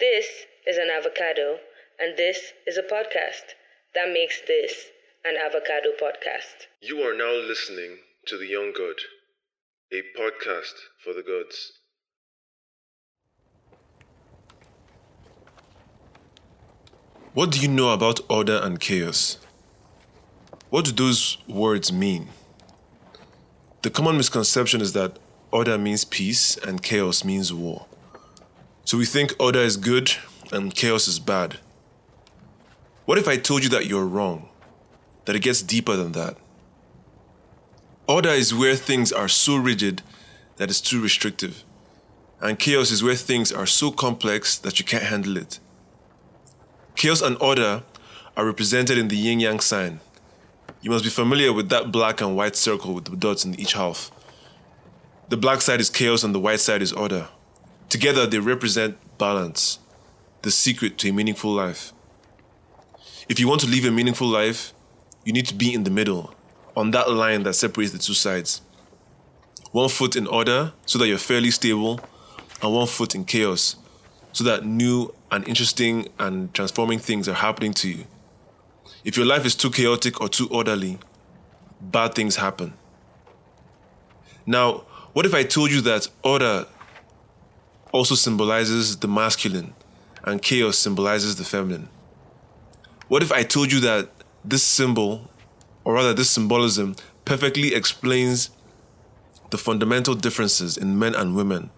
This is an avocado, and this is a podcast. That makes this an avocado podcast. You are now listening to The Young God, a podcast for the gods. What do you know about order and chaos? What do those words mean? The common misconception is that order means peace and chaos means war. So we think order is good and chaos is bad. What if I told you that you're wrong? That it gets deeper than that? Order is where things are so rigid that it's too restrictive. And chaos is where things are so complex that you can't handle it. Chaos and order are represented in the yin yang sign. You must be familiar with that black and white circle with the dots in each half. The black side is chaos and the white side is order. Together, they represent balance, the secret to a meaningful life. If you want to live a meaningful life, you need to be in the middle, on that line that separates the two sides. One foot in order, so that you're fairly stable, and one foot in chaos, so that new and interesting and transforming things are happening to you. If your life is too chaotic or too orderly, bad things happen. Now, what if I told you that order also symbolizes the masculine and chaos symbolizes the feminine? What if I told you that this symbol, or rather this symbolism, perfectly explains the fundamental differences in men and women,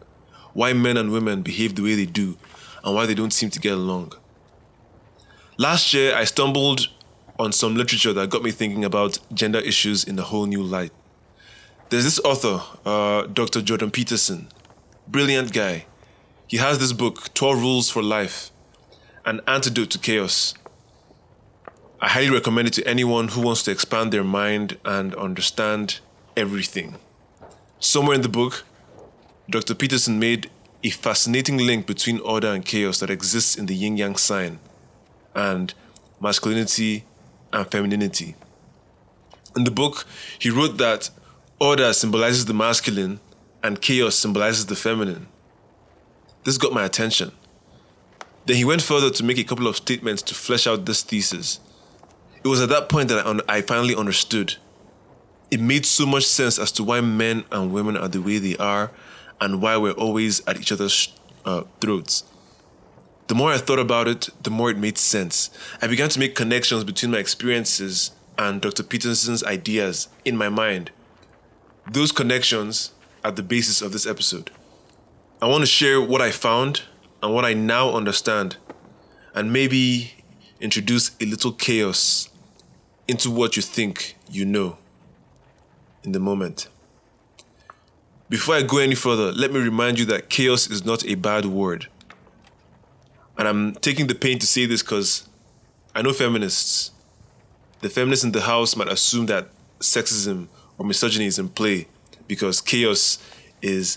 why men and women behave the way they do, and why they don't seem to get along? Last year, I stumbled on some literature that got me thinking about gender issues in a whole new light. There's this author, uh, Dr. Jordan Peterson, brilliant guy. He has this book, 12 Rules for Life, An Antidote to Chaos. I highly recommend it to anyone who wants to expand their mind and understand everything. Somewhere in the book, Dr. Peterson made a fascinating link between order and chaos that exists in the yin yang sign and masculinity and femininity. In the book, he wrote that order symbolizes the masculine and chaos symbolizes the feminine. This got my attention. Then he went further to make a couple of statements to flesh out this thesis. It was at that point that I, I finally understood. It made so much sense as to why men and women are the way they are and why we're always at each other's uh, throats. The more I thought about it, the more it made sense. I began to make connections between my experiences and Dr. Peterson's ideas in my mind. Those connections are the basis of this episode. I want to share what I found and what I now understand, and maybe introduce a little chaos into what you think you know in the moment. Before I go any further, let me remind you that chaos is not a bad word. And I'm taking the pain to say this because I know feminists. The feminists in the house might assume that sexism or misogyny is in play because chaos is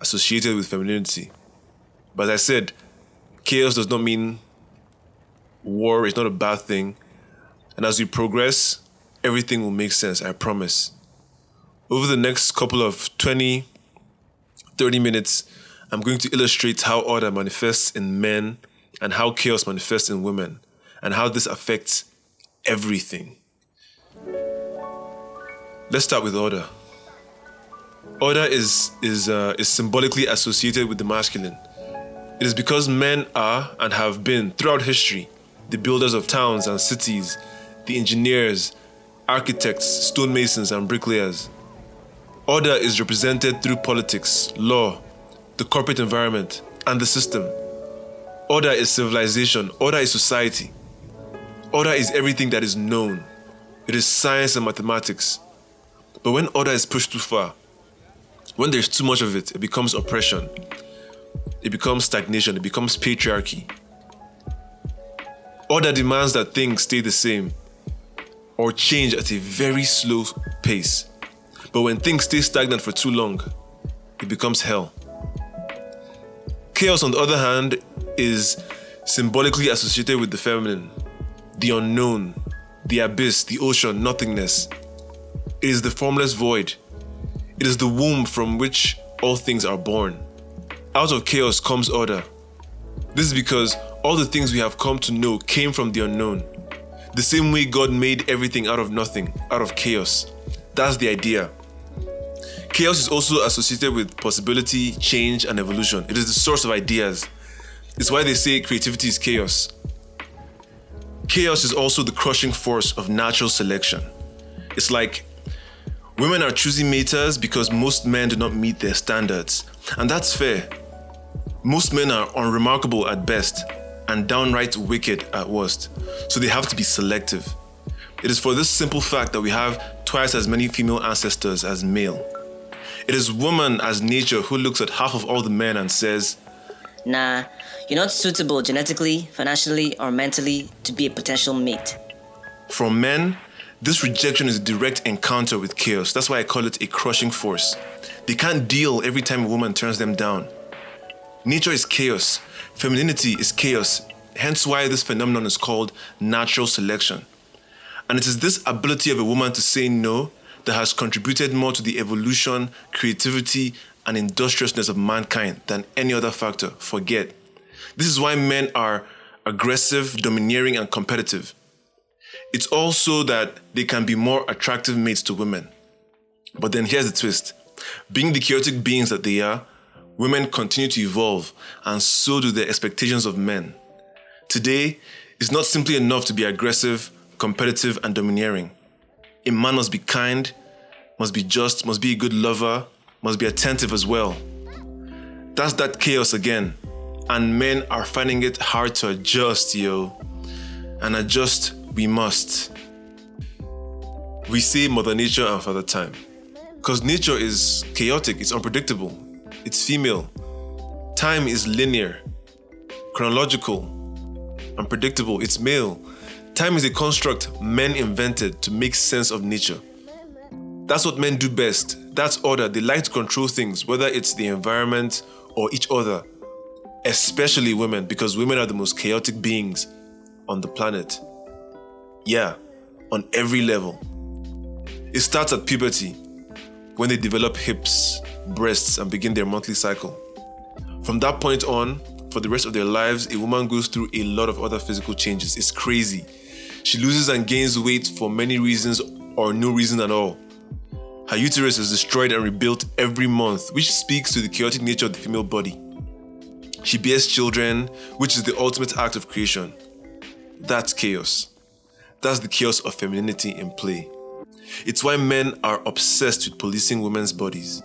associated with femininity. But as I said, chaos does not mean war, it's not a bad thing. And as we progress, everything will make sense, I promise. Over the next couple of 20, 30 minutes, I'm going to illustrate how order manifests in men and how chaos manifests in women and how this affects everything. Let's start with order. Order is, is, uh, is symbolically associated with the masculine. It is because men are and have been throughout history the builders of towns and cities, the engineers, architects, stonemasons, and bricklayers. Order is represented through politics, law, the corporate environment, and the system. Order is civilization, order is society. Order is everything that is known. It is science and mathematics. But when order is pushed too far, when there's too much of it, it becomes oppression. It becomes stagnation. It becomes patriarchy. Order demands that things stay the same or change at a very slow pace. But when things stay stagnant for too long, it becomes hell. Chaos, on the other hand, is symbolically associated with the feminine, the unknown, the abyss, the ocean, nothingness. It is the formless void. It is the womb from which all things are born. Out of chaos comes order. This is because all the things we have come to know came from the unknown. The same way God made everything out of nothing, out of chaos. That's the idea. Chaos is also associated with possibility, change, and evolution. It is the source of ideas. It's why they say creativity is chaos. Chaos is also the crushing force of natural selection. It's like women are choosing maters because most men do not meet their standards. And that's fair. Most men are unremarkable at best and downright wicked at worst, so they have to be selective. It is for this simple fact that we have twice as many female ancestors as male. It is woman as nature who looks at half of all the men and says, Nah, you're not suitable genetically, financially, or mentally to be a potential mate. For men, this rejection is a direct encounter with chaos. That's why I call it a crushing force. They can't deal every time a woman turns them down. Nature is chaos, femininity is chaos, hence why this phenomenon is called natural selection. And it is this ability of a woman to say no that has contributed more to the evolution, creativity, and industriousness of mankind than any other factor. Forget. This is why men are aggressive, domineering, and competitive. It's also that they can be more attractive mates to women. But then here's the twist being the chaotic beings that they are, women continue to evolve, and so do the expectations of men. Today, it's not simply enough to be aggressive, competitive, and domineering. A man must be kind, must be just, must be a good lover, must be attentive as well. That's that chaos again. And men are finding it hard to adjust, yo. And adjust we must. We say Mother Nature and Father Time. Because nature is chaotic, it's unpredictable, it's female. Time is linear, chronological, unpredictable, it's male. Time is a construct men invented to make sense of nature. That's what men do best. That's order. They like to control things, whether it's the environment or each other, especially women, because women are the most chaotic beings on the planet. Yeah, on every level. It starts at puberty, when they develop hips, breasts, and begin their monthly cycle. From that point on, for the rest of their lives, a woman goes through a lot of other physical changes. It's crazy. She loses and gains weight for many reasons or no reason at all. Her uterus is destroyed and rebuilt every month, which speaks to the chaotic nature of the female body. She bears children, which is the ultimate act of creation. That's chaos. That's the chaos of femininity in play. It's why men are obsessed with policing women's bodies.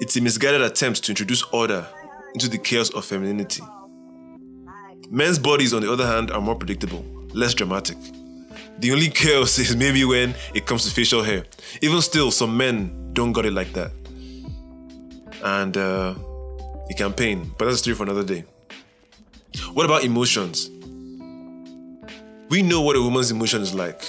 It's a misguided attempt to introduce order into the chaos of femininity. Men's bodies, on the other hand, are more predictable, less dramatic. The only chaos is maybe when it comes to facial hair. Even still, some men don't got it like that. And uh, it can pain, but that's a story for another day. What about emotions? We know what a woman's emotion is like.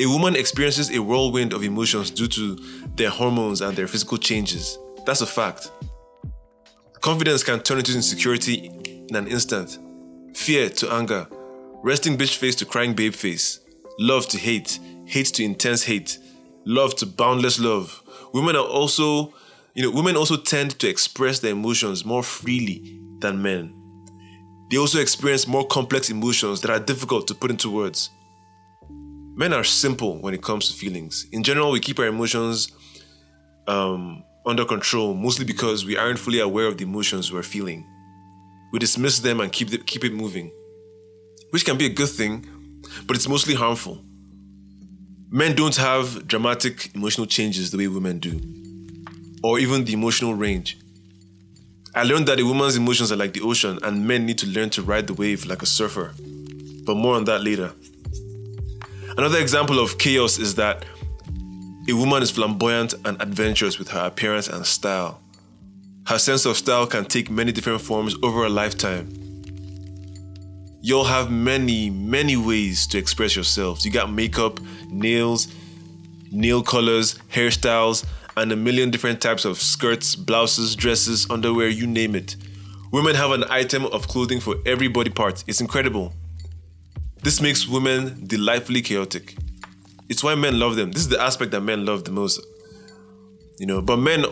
A woman experiences a whirlwind of emotions due to their hormones and their physical changes. That's a fact. Confidence can turn into insecurity in an instant, fear to anger, resting bitch face to crying babe face, love to hate, hate to intense hate, love to boundless love. Women are also, you know, women also tend to express their emotions more freely than men. They also experience more complex emotions that are difficult to put into words. Men are simple when it comes to feelings. In general, we keep our emotions um, under control, mostly because we aren't fully aware of the emotions we're feeling. We dismiss them and keep, the, keep it moving, which can be a good thing, but it's mostly harmful. Men don't have dramatic emotional changes the way women do, or even the emotional range. I learned that a woman's emotions are like the ocean, and men need to learn to ride the wave like a surfer. But more on that later. Another example of chaos is that a woman is flamboyant and adventurous with her appearance and style. Her sense of style can take many different forms over a lifetime. You'll have many, many ways to express yourselves. You got makeup, nails, nail colors, hairstyles, and a million different types of skirts, blouses, dresses, underwear, you name it. Women have an item of clothing for every body part. It's incredible. This makes women delightfully chaotic. It's why men love them. This is the aspect that men love the most. You know, but men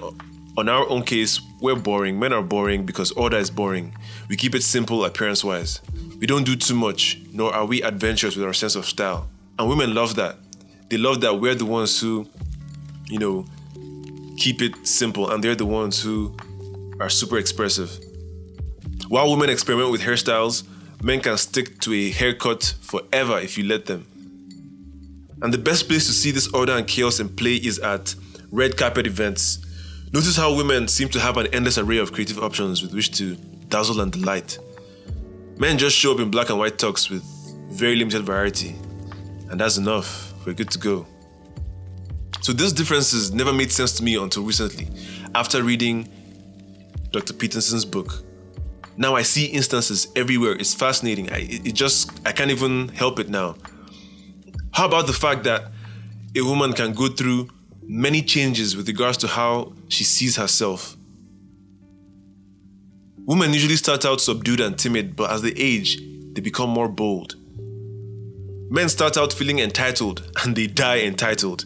on our own case, we're boring. Men are boring because order is boring. We keep it simple appearance wise. We don't do too much, nor are we adventurous with our sense of style. And women love that. They love that we're the ones who, you know, keep it simple and they're the ones who are super expressive. While women experiment with hairstyles, men can stick to a haircut forever if you let them. And the best place to see this order and chaos in play is at red carpet events. Notice how women seem to have an endless array of creative options with which to dazzle and delight. Men just show up in black and white tux with very limited variety, and that's enough. We're good to go. So, these differences never made sense to me until recently, after reading Dr. Peterson's book. Now I see instances everywhere. It's fascinating. I, it, just, I can't even help it now. How about the fact that a woman can go through many changes with regards to how she sees herself? Women usually start out subdued and timid, but as they age, they become more bold. Men start out feeling entitled and they die entitled.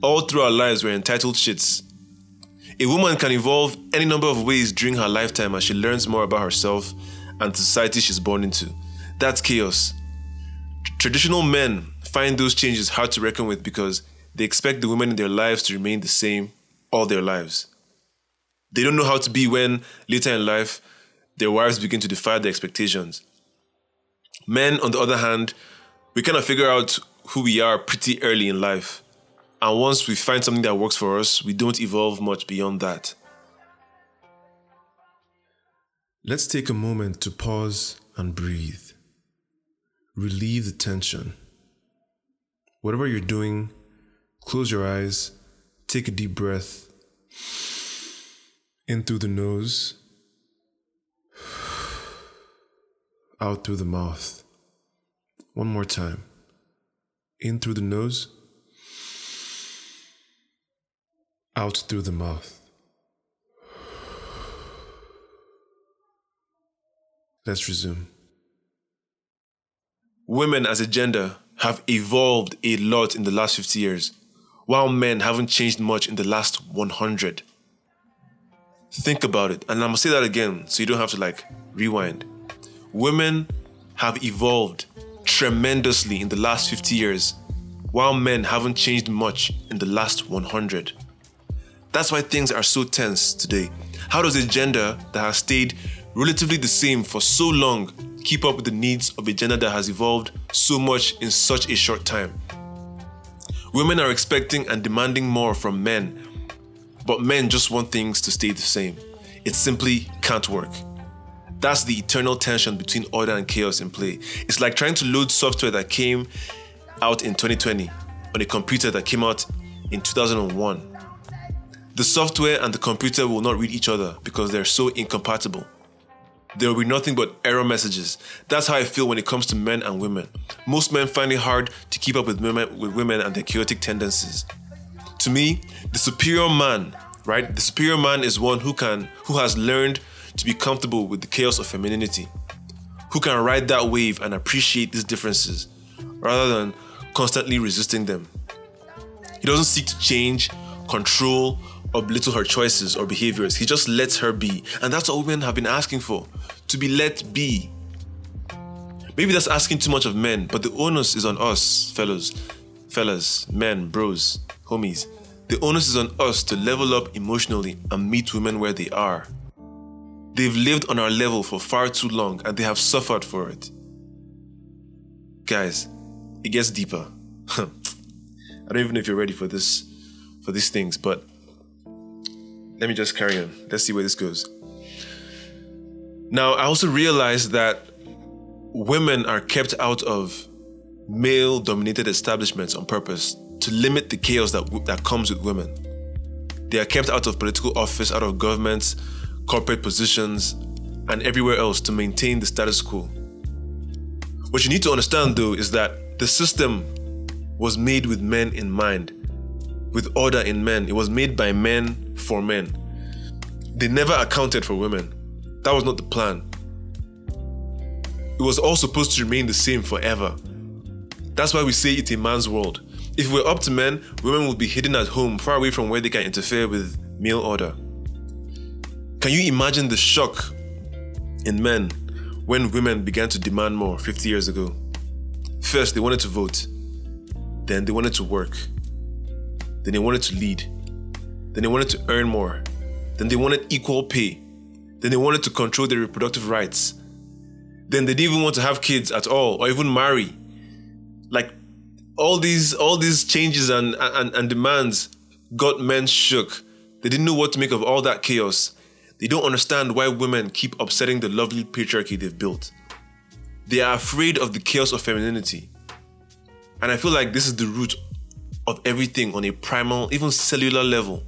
All through our lives, we're entitled shits. A woman can evolve any number of ways during her lifetime as she learns more about herself and the society she's born into. That's chaos. Traditional men find those changes hard to reckon with because they expect the women in their lives to remain the same all their lives. They don't know how to be when, later in life, their wives begin to defy their expectations. Men, on the other hand, we kind of figure out who we are pretty early in life. And once we find something that works for us, we don't evolve much beyond that. Let's take a moment to pause and breathe. Relieve the tension. Whatever you're doing, close your eyes, take a deep breath in through the nose, out through the mouth. One more time. In through the nose, out through the mouth. Let's resume. Women as a gender have evolved a lot in the last 50 years, while men haven't changed much in the last 100. Think about it, and I'm gonna say that again so you don't have to like rewind. Women have evolved tremendously in the last 50 years, while men haven't changed much in the last 100. That's why things are so tense today. How does a gender that has stayed relatively the same for so long keep up with the needs of a gender that has evolved so much in such a short time? Women are expecting and demanding more from men, but men just want things to stay the same. It simply can't work. That's the eternal tension between order and chaos in play. It's like trying to load software that came out in 2020 on a computer that came out in 2001. The software and the computer will not read each other because they're so incompatible. There will be nothing but error messages. That's how I feel when it comes to men and women. Most men find it hard to keep up with women, with women and their chaotic tendencies. To me, the superior man, right? The superior man is one who can who has learned to be comfortable with the chaos of femininity, who can ride that wave and appreciate these differences rather than constantly resisting them. He doesn't seek to change, control, or belittle her choices or behaviors. He just lets her be. And that's what women have been asking for to be let be. Maybe that's asking too much of men, but the onus is on us, fellows, fellas, men, bros, homies. The onus is on us to level up emotionally and meet women where they are. They've lived on our level for far too long and they have suffered for it. Guys, it gets deeper. I don't even know if you're ready for this for these things, but let me just carry on. Let's see where this goes. Now, I also realized that women are kept out of male dominated establishments on purpose to limit the chaos that, that comes with women. They are kept out of political office, out of governments, corporate positions, and everywhere else to maintain the status quo. What you need to understand, though, is that the system was made with men in mind, with order in men. It was made by men for men. They never accounted for women. That was not the plan. It was all supposed to remain the same forever. That's why we say it's a man's world. If we're up to men, women would be hidden at home, far away from where they can interfere with male order. Can you imagine the shock in men when women began to demand more 50 years ago? First, they wanted to vote, then, they wanted to work, then, they wanted to lead, then, they wanted to earn more, then, they wanted equal pay, then, they wanted to control their reproductive rights, then, they didn't even want to have kids at all or even marry. Like, all these all these changes and, and, and demands got men shook. They didn't know what to make of all that chaos. They don't understand why women keep upsetting the lovely patriarchy they've built. They are afraid of the chaos of femininity. And I feel like this is the root of everything on a primal, even cellular level.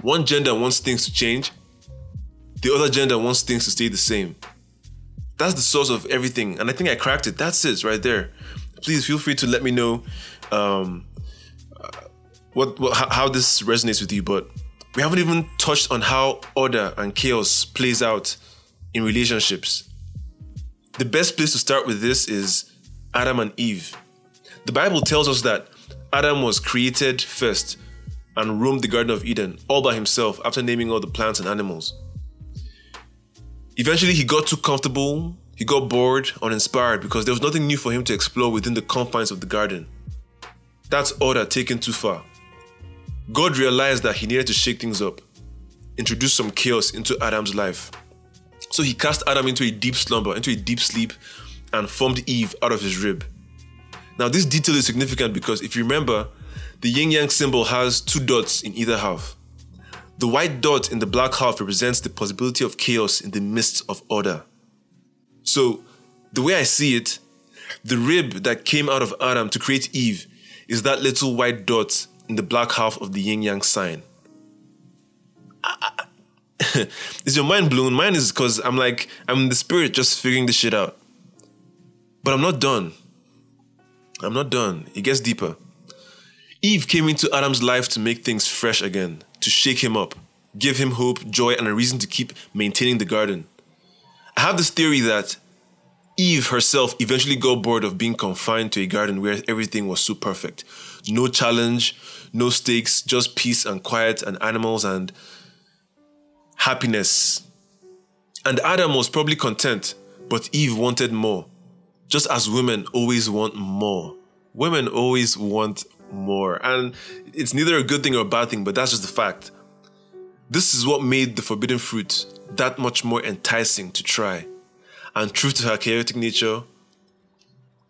One gender wants things to change, the other gender wants things to stay the same. That's the source of everything. And I think I cracked it. That's it right there please feel free to let me know um, what, what how this resonates with you. But we haven't even touched on how order and chaos plays out in relationships. The best place to start with this is Adam and Eve. The Bible tells us that Adam was created first and roamed the Garden of Eden all by himself after naming all the plants and animals. Eventually, he got too comfortable he got bored, uninspired, because there was nothing new for him to explore within the confines of the garden. That's order taken too far. God realized that he needed to shake things up, introduce some chaos into Adam's life. So he cast Adam into a deep slumber, into a deep sleep, and formed Eve out of his rib. Now, this detail is significant because if you remember, the yin yang symbol has two dots in either half. The white dot in the black half represents the possibility of chaos in the midst of order. So, the way I see it, the rib that came out of Adam to create Eve is that little white dot in the black half of the yin yang sign. is your mind blown? Mine is because I'm like, I'm in the spirit just figuring this shit out. But I'm not done. I'm not done. It gets deeper. Eve came into Adam's life to make things fresh again, to shake him up, give him hope, joy, and a reason to keep maintaining the garden. I have this theory that Eve herself eventually got bored of being confined to a garden where everything was so perfect. No challenge, no stakes, just peace and quiet and animals and happiness. And Adam was probably content, but Eve wanted more. Just as women always want more. Women always want more. And it's neither a good thing or a bad thing, but that's just the fact. This is what made the forbidden fruit that much more enticing to try. And true to her chaotic nature,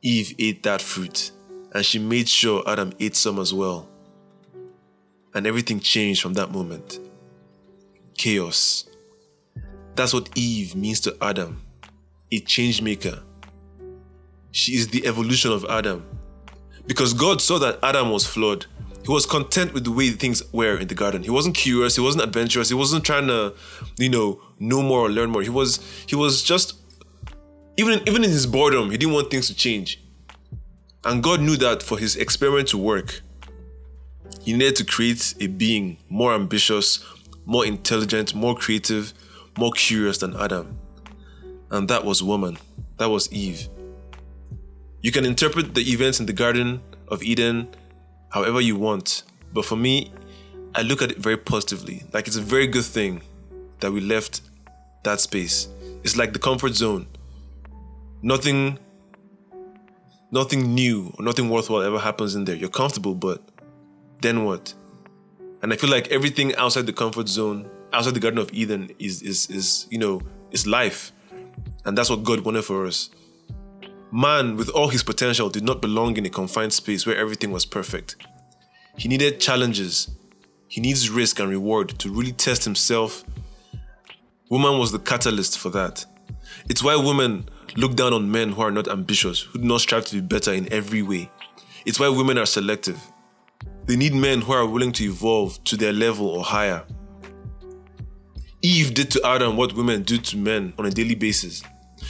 Eve ate that fruit and she made sure Adam ate some as well. And everything changed from that moment. Chaos. That's what Eve means to Adam a change maker. She is the evolution of Adam. Because God saw that Adam was flawed he was content with the way things were in the garden. He wasn't curious. He wasn't adventurous. He wasn't trying to, you know, know more or learn more. He was he was just even even in his boredom, he didn't want things to change. And God knew that for his experiment to work, he needed to create a being more ambitious, more intelligent, more creative, more curious than Adam. And that was woman. That was Eve. You can interpret the events in the Garden of Eden however you want. But for me, I look at it very positively. Like it's a very good thing that we left that space. It's like the comfort zone. Nothing nothing new or nothing worthwhile ever happens in there. You're comfortable, but then what? And I feel like everything outside the comfort zone, outside the Garden of Eden, is is is you know is life, and that's what God wanted for us. Man, with all his potential, did not belong in a confined space where everything was perfect. He needed challenges. He needs risk and reward to really test himself. Woman was the catalyst for that. It's why women look down on men who are not ambitious, who do not strive to be better in every way. It's why women are selective. They need men who are willing to evolve to their level or higher. Eve did to Adam what women do to men on a daily basis.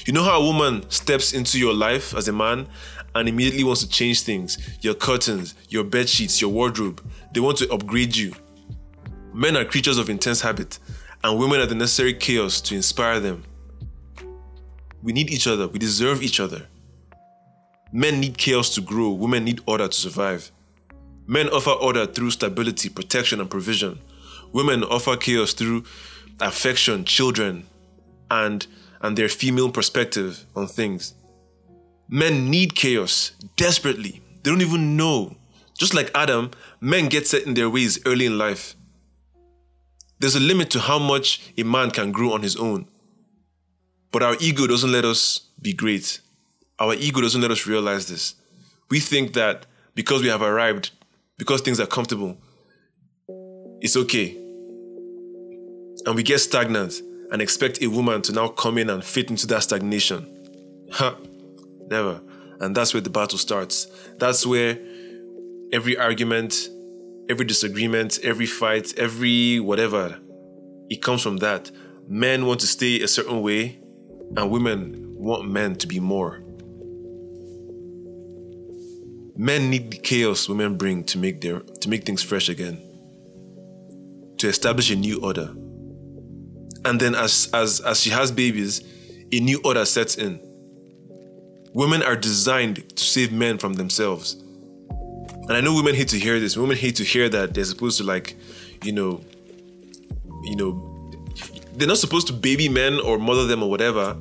You know how a woman steps into your life as a man and immediately wants to change things your curtains, your bed sheets, your wardrobe. They want to upgrade you. Men are creatures of intense habit, and women are the necessary chaos to inspire them. We need each other, we deserve each other. Men need chaos to grow, women need order to survive. Men offer order through stability, protection, and provision. Women offer chaos through affection, children, and and their female perspective on things. Men need chaos desperately. They don't even know. Just like Adam, men get set in their ways early in life. There's a limit to how much a man can grow on his own. But our ego doesn't let us be great. Our ego doesn't let us realize this. We think that because we have arrived, because things are comfortable, it's okay. And we get stagnant and expect a woman to now come in and fit into that stagnation. Ha, never. And that's where the battle starts. That's where every argument, every disagreement, every fight, every whatever, it comes from that. Men want to stay a certain way, and women want men to be more. Men need the chaos women bring to make their to make things fresh again. To establish a new order. And then as as as she has babies, a new order sets in. Women are designed to save men from themselves. And I know women hate to hear this. Women hate to hear that they're supposed to like, you know, you know, they're not supposed to baby men or mother them or whatever,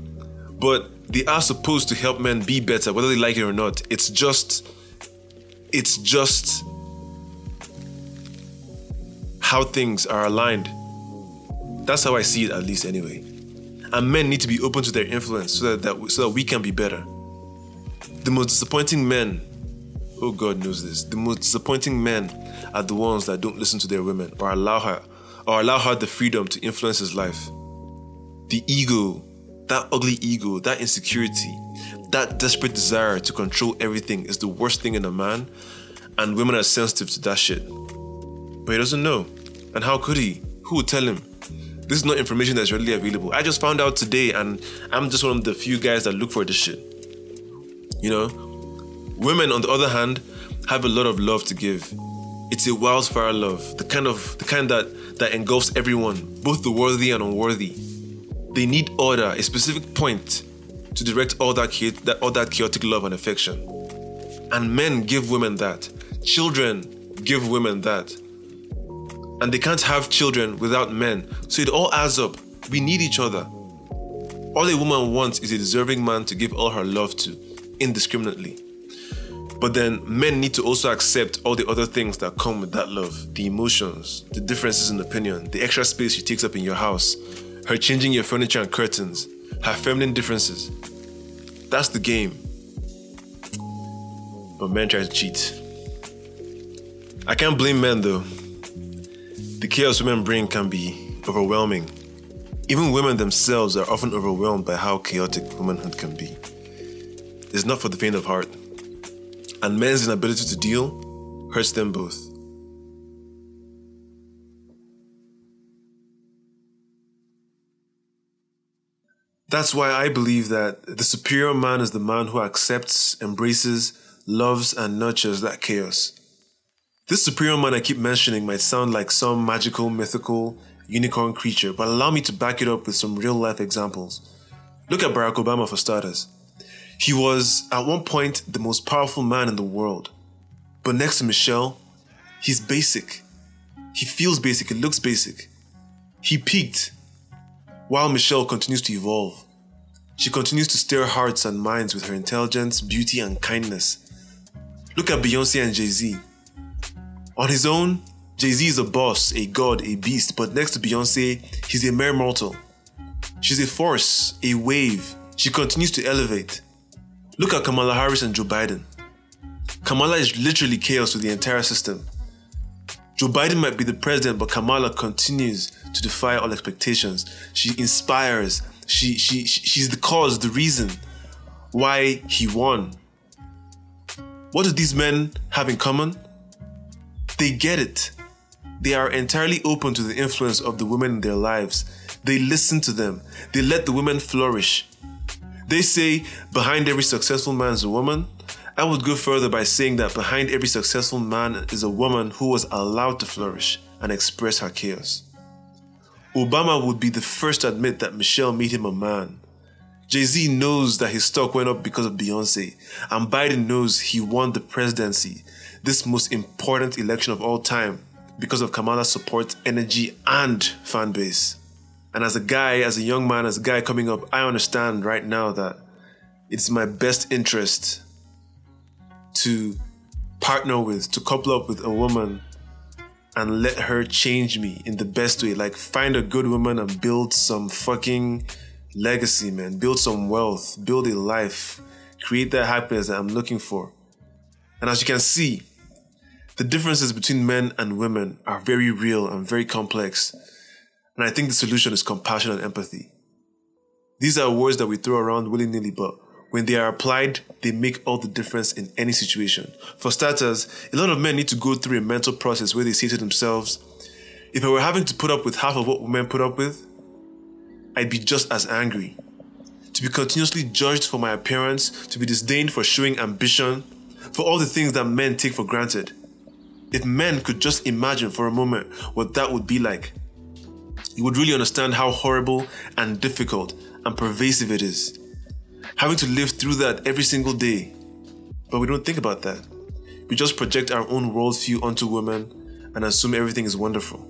but they are supposed to help men be better, whether they like it or not. It's just, it's just how things are aligned. That's how I see it, at least anyway. And men need to be open to their influence so that, that so that we can be better. The most disappointing men, oh God knows this, the most disappointing men are the ones that don't listen to their women or allow her or allow her the freedom to influence his life. The ego, that ugly ego, that insecurity, that desperate desire to control everything is the worst thing in a man, and women are sensitive to that shit. But he doesn't know. And how could he? Who would tell him? This is not information that's readily available. I just found out today, and I'm just one of the few guys that look for this shit. You know? Women, on the other hand, have a lot of love to give. It's a wildfire love, the kind of the kind that that engulfs everyone, both the worthy and unworthy. They need order, a specific point to direct all that, that all that chaotic love and affection. And men give women that. Children give women that. And they can't have children without men. So it all adds up. We need each other. All a woman wants is a deserving man to give all her love to, indiscriminately. But then men need to also accept all the other things that come with that love the emotions, the differences in opinion, the extra space she takes up in your house, her changing your furniture and curtains, her feminine differences. That's the game. But men try to cheat. I can't blame men though. The chaos women bring can be overwhelming. Even women themselves are often overwhelmed by how chaotic womanhood can be. It's not for the faint of heart. And men's inability to deal hurts them both. That's why I believe that the superior man is the man who accepts, embraces, loves, and nurtures that chaos. This superior man I keep mentioning might sound like some magical, mythical, unicorn creature, but allow me to back it up with some real life examples. Look at Barack Obama for starters. He was, at one point, the most powerful man in the world. But next to Michelle, he's basic. He feels basic, it looks basic. He peaked, while Michelle continues to evolve. She continues to stir hearts and minds with her intelligence, beauty, and kindness. Look at Beyonce and Jay Z. On his own, Jay Z is a boss, a god, a beast, but next to Beyonce, he's a mere mortal. She's a force, a wave. She continues to elevate. Look at Kamala Harris and Joe Biden. Kamala is literally chaos with the entire system. Joe Biden might be the president, but Kamala continues to defy all expectations. She inspires. She, she, she's the cause, the reason why he won. What do these men have in common? They get it. They are entirely open to the influence of the women in their lives. They listen to them. They let the women flourish. They say behind every successful man is a woman. I would go further by saying that behind every successful man is a woman who was allowed to flourish and express her chaos. Obama would be the first to admit that Michelle made him a man. Jay Z knows that his stock went up because of Beyonce, and Biden knows he won the presidency, this most important election of all time, because of Kamala's support, energy, and fan base. And as a guy, as a young man, as a guy coming up, I understand right now that it's my best interest to partner with, to couple up with a woman and let her change me in the best way. Like find a good woman and build some fucking legacy, man. Build some wealth, build a life, create that happiness that I'm looking for. And as you can see, the differences between men and women are very real and very complex. And I think the solution is compassion and empathy. These are words that we throw around willy nilly, but when they are applied, they make all the difference in any situation. For starters, a lot of men need to go through a mental process where they say to themselves, if I were having to put up with half of what women put up with, I'd be just as angry. To be continuously judged for my appearance, to be disdained for showing ambition, for all the things that men take for granted. If men could just imagine for a moment what that would be like, you would really understand how horrible and difficult and pervasive it is having to live through that every single day. But we don't think about that. We just project our own worldview onto women and assume everything is wonderful.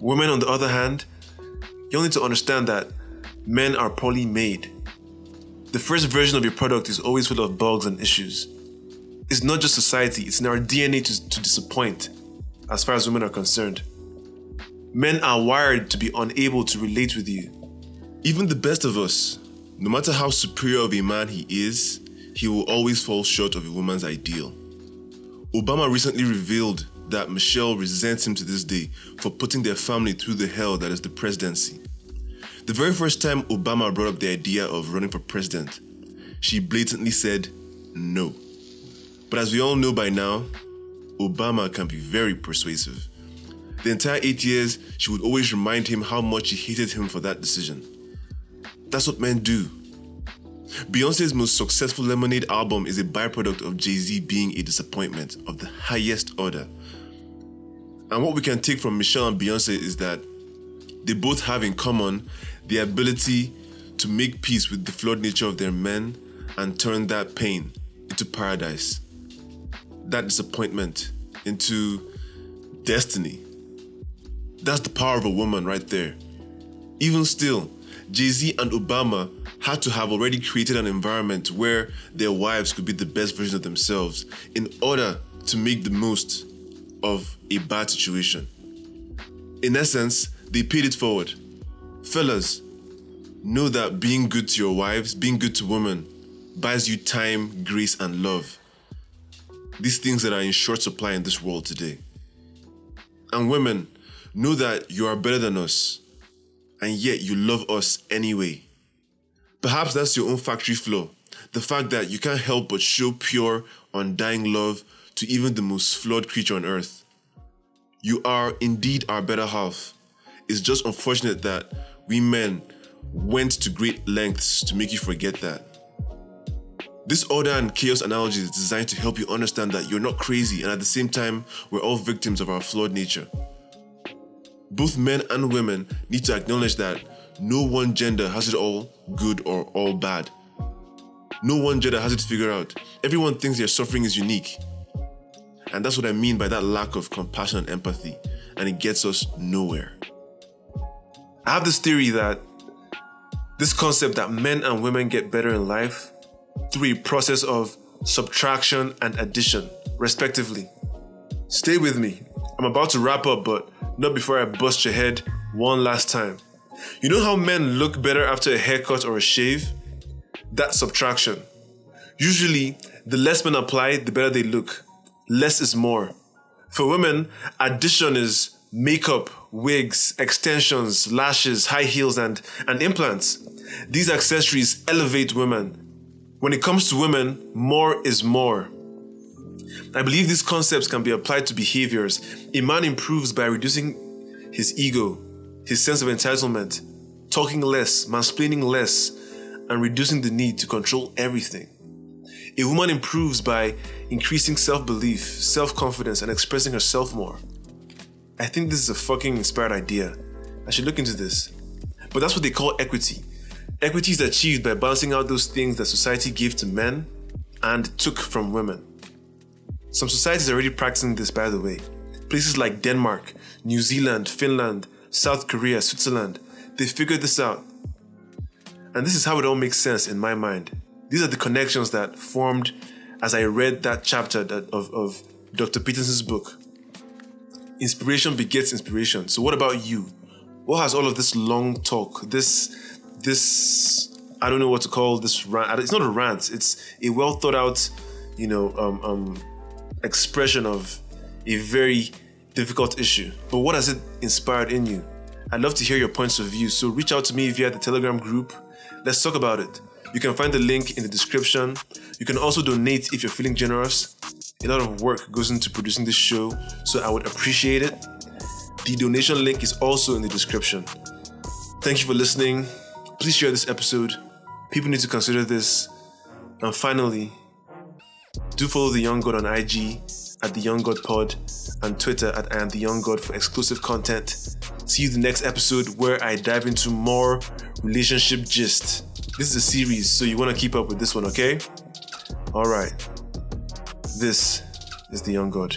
Women, on the other hand, you'll need to understand that men are poorly made. The first version of your product is always full of bugs and issues. It's not just society, it's in our DNA to, to disappoint, as far as women are concerned. Men are wired to be unable to relate with you. Even the best of us, no matter how superior of a man he is, he will always fall short of a woman's ideal. Obama recently revealed that Michelle resents him to this day for putting their family through the hell that is the presidency. The very first time Obama brought up the idea of running for president, she blatantly said no. But as we all know by now, Obama can be very persuasive. The entire eight years, she would always remind him how much she hated him for that decision. That's what men do. Beyonce's most successful Lemonade album is a byproduct of Jay Z being a disappointment of the highest order. And what we can take from Michelle and Beyonce is that they both have in common the ability to make peace with the flawed nature of their men and turn that pain into paradise, that disappointment into destiny. That's the power of a woman right there. Even still, Jay Z and Obama had to have already created an environment where their wives could be the best version of themselves in order to make the most of a bad situation. In essence, they paid it forward. Fellas, know that being good to your wives, being good to women, buys you time, grace, and love. These things that are in short supply in this world today. And women, know that you are better than us and yet you love us anyway. Perhaps that's your own factory flaw. The fact that you can't help but show pure, undying love to even the most flawed creature on earth. You are indeed our better half. It's just unfortunate that we men went to great lengths to make you forget that. This order and chaos analogy is designed to help you understand that you're not crazy and at the same time, we're all victims of our flawed nature both men and women need to acknowledge that no one gender has it all good or all bad. No one gender has it figured out. Everyone thinks their suffering is unique. And that's what I mean by that lack of compassion and empathy, and it gets us nowhere. I have this theory that this concept that men and women get better in life through a process of subtraction and addition, respectively. Stay with me. I'm about to wrap up, but not before I bust your head one last time. You know how men look better after a haircut or a shave? That's subtraction. Usually, the less men apply, the better they look. Less is more. For women, addition is makeup, wigs, extensions, lashes, high heels, and, and implants. These accessories elevate women. When it comes to women, more is more. I believe these concepts can be applied to behaviors. A man improves by reducing his ego, his sense of entitlement, talking less, mansplaining less, and reducing the need to control everything. A woman improves by increasing self belief, self confidence, and expressing herself more. I think this is a fucking inspired idea. I should look into this. But that's what they call equity. Equity is achieved by balancing out those things that society gave to men and took from women. Some societies are already practicing this, by the way. Places like Denmark, New Zealand, Finland, South Korea, Switzerland They figured this out. And this is how it all makes sense in my mind. These are the connections that formed as I read that chapter that, of, of Dr. Peterson's book. Inspiration begets inspiration. So, what about you? What has all of this long talk, this, this, I don't know what to call this rant. It's not a rant. It's a well thought out, you know, um, um, expression of a very difficult issue. But what has it inspired in you? I'd love to hear your points of view. So reach out to me via the Telegram group. Let's talk about it. You can find the link in the description. You can also donate if you're feeling generous. A lot of work goes into producing this show, so I would appreciate it. The donation link is also in the description. Thank you for listening. Please share this episode. People need to consider this. And finally, do follow the Young God on IG at the Young God Pod and Twitter at I am the Young God for exclusive content. See you the next episode where I dive into more relationship gist. This is a series, so you want to keep up with this one, okay? All right. This is the Young God.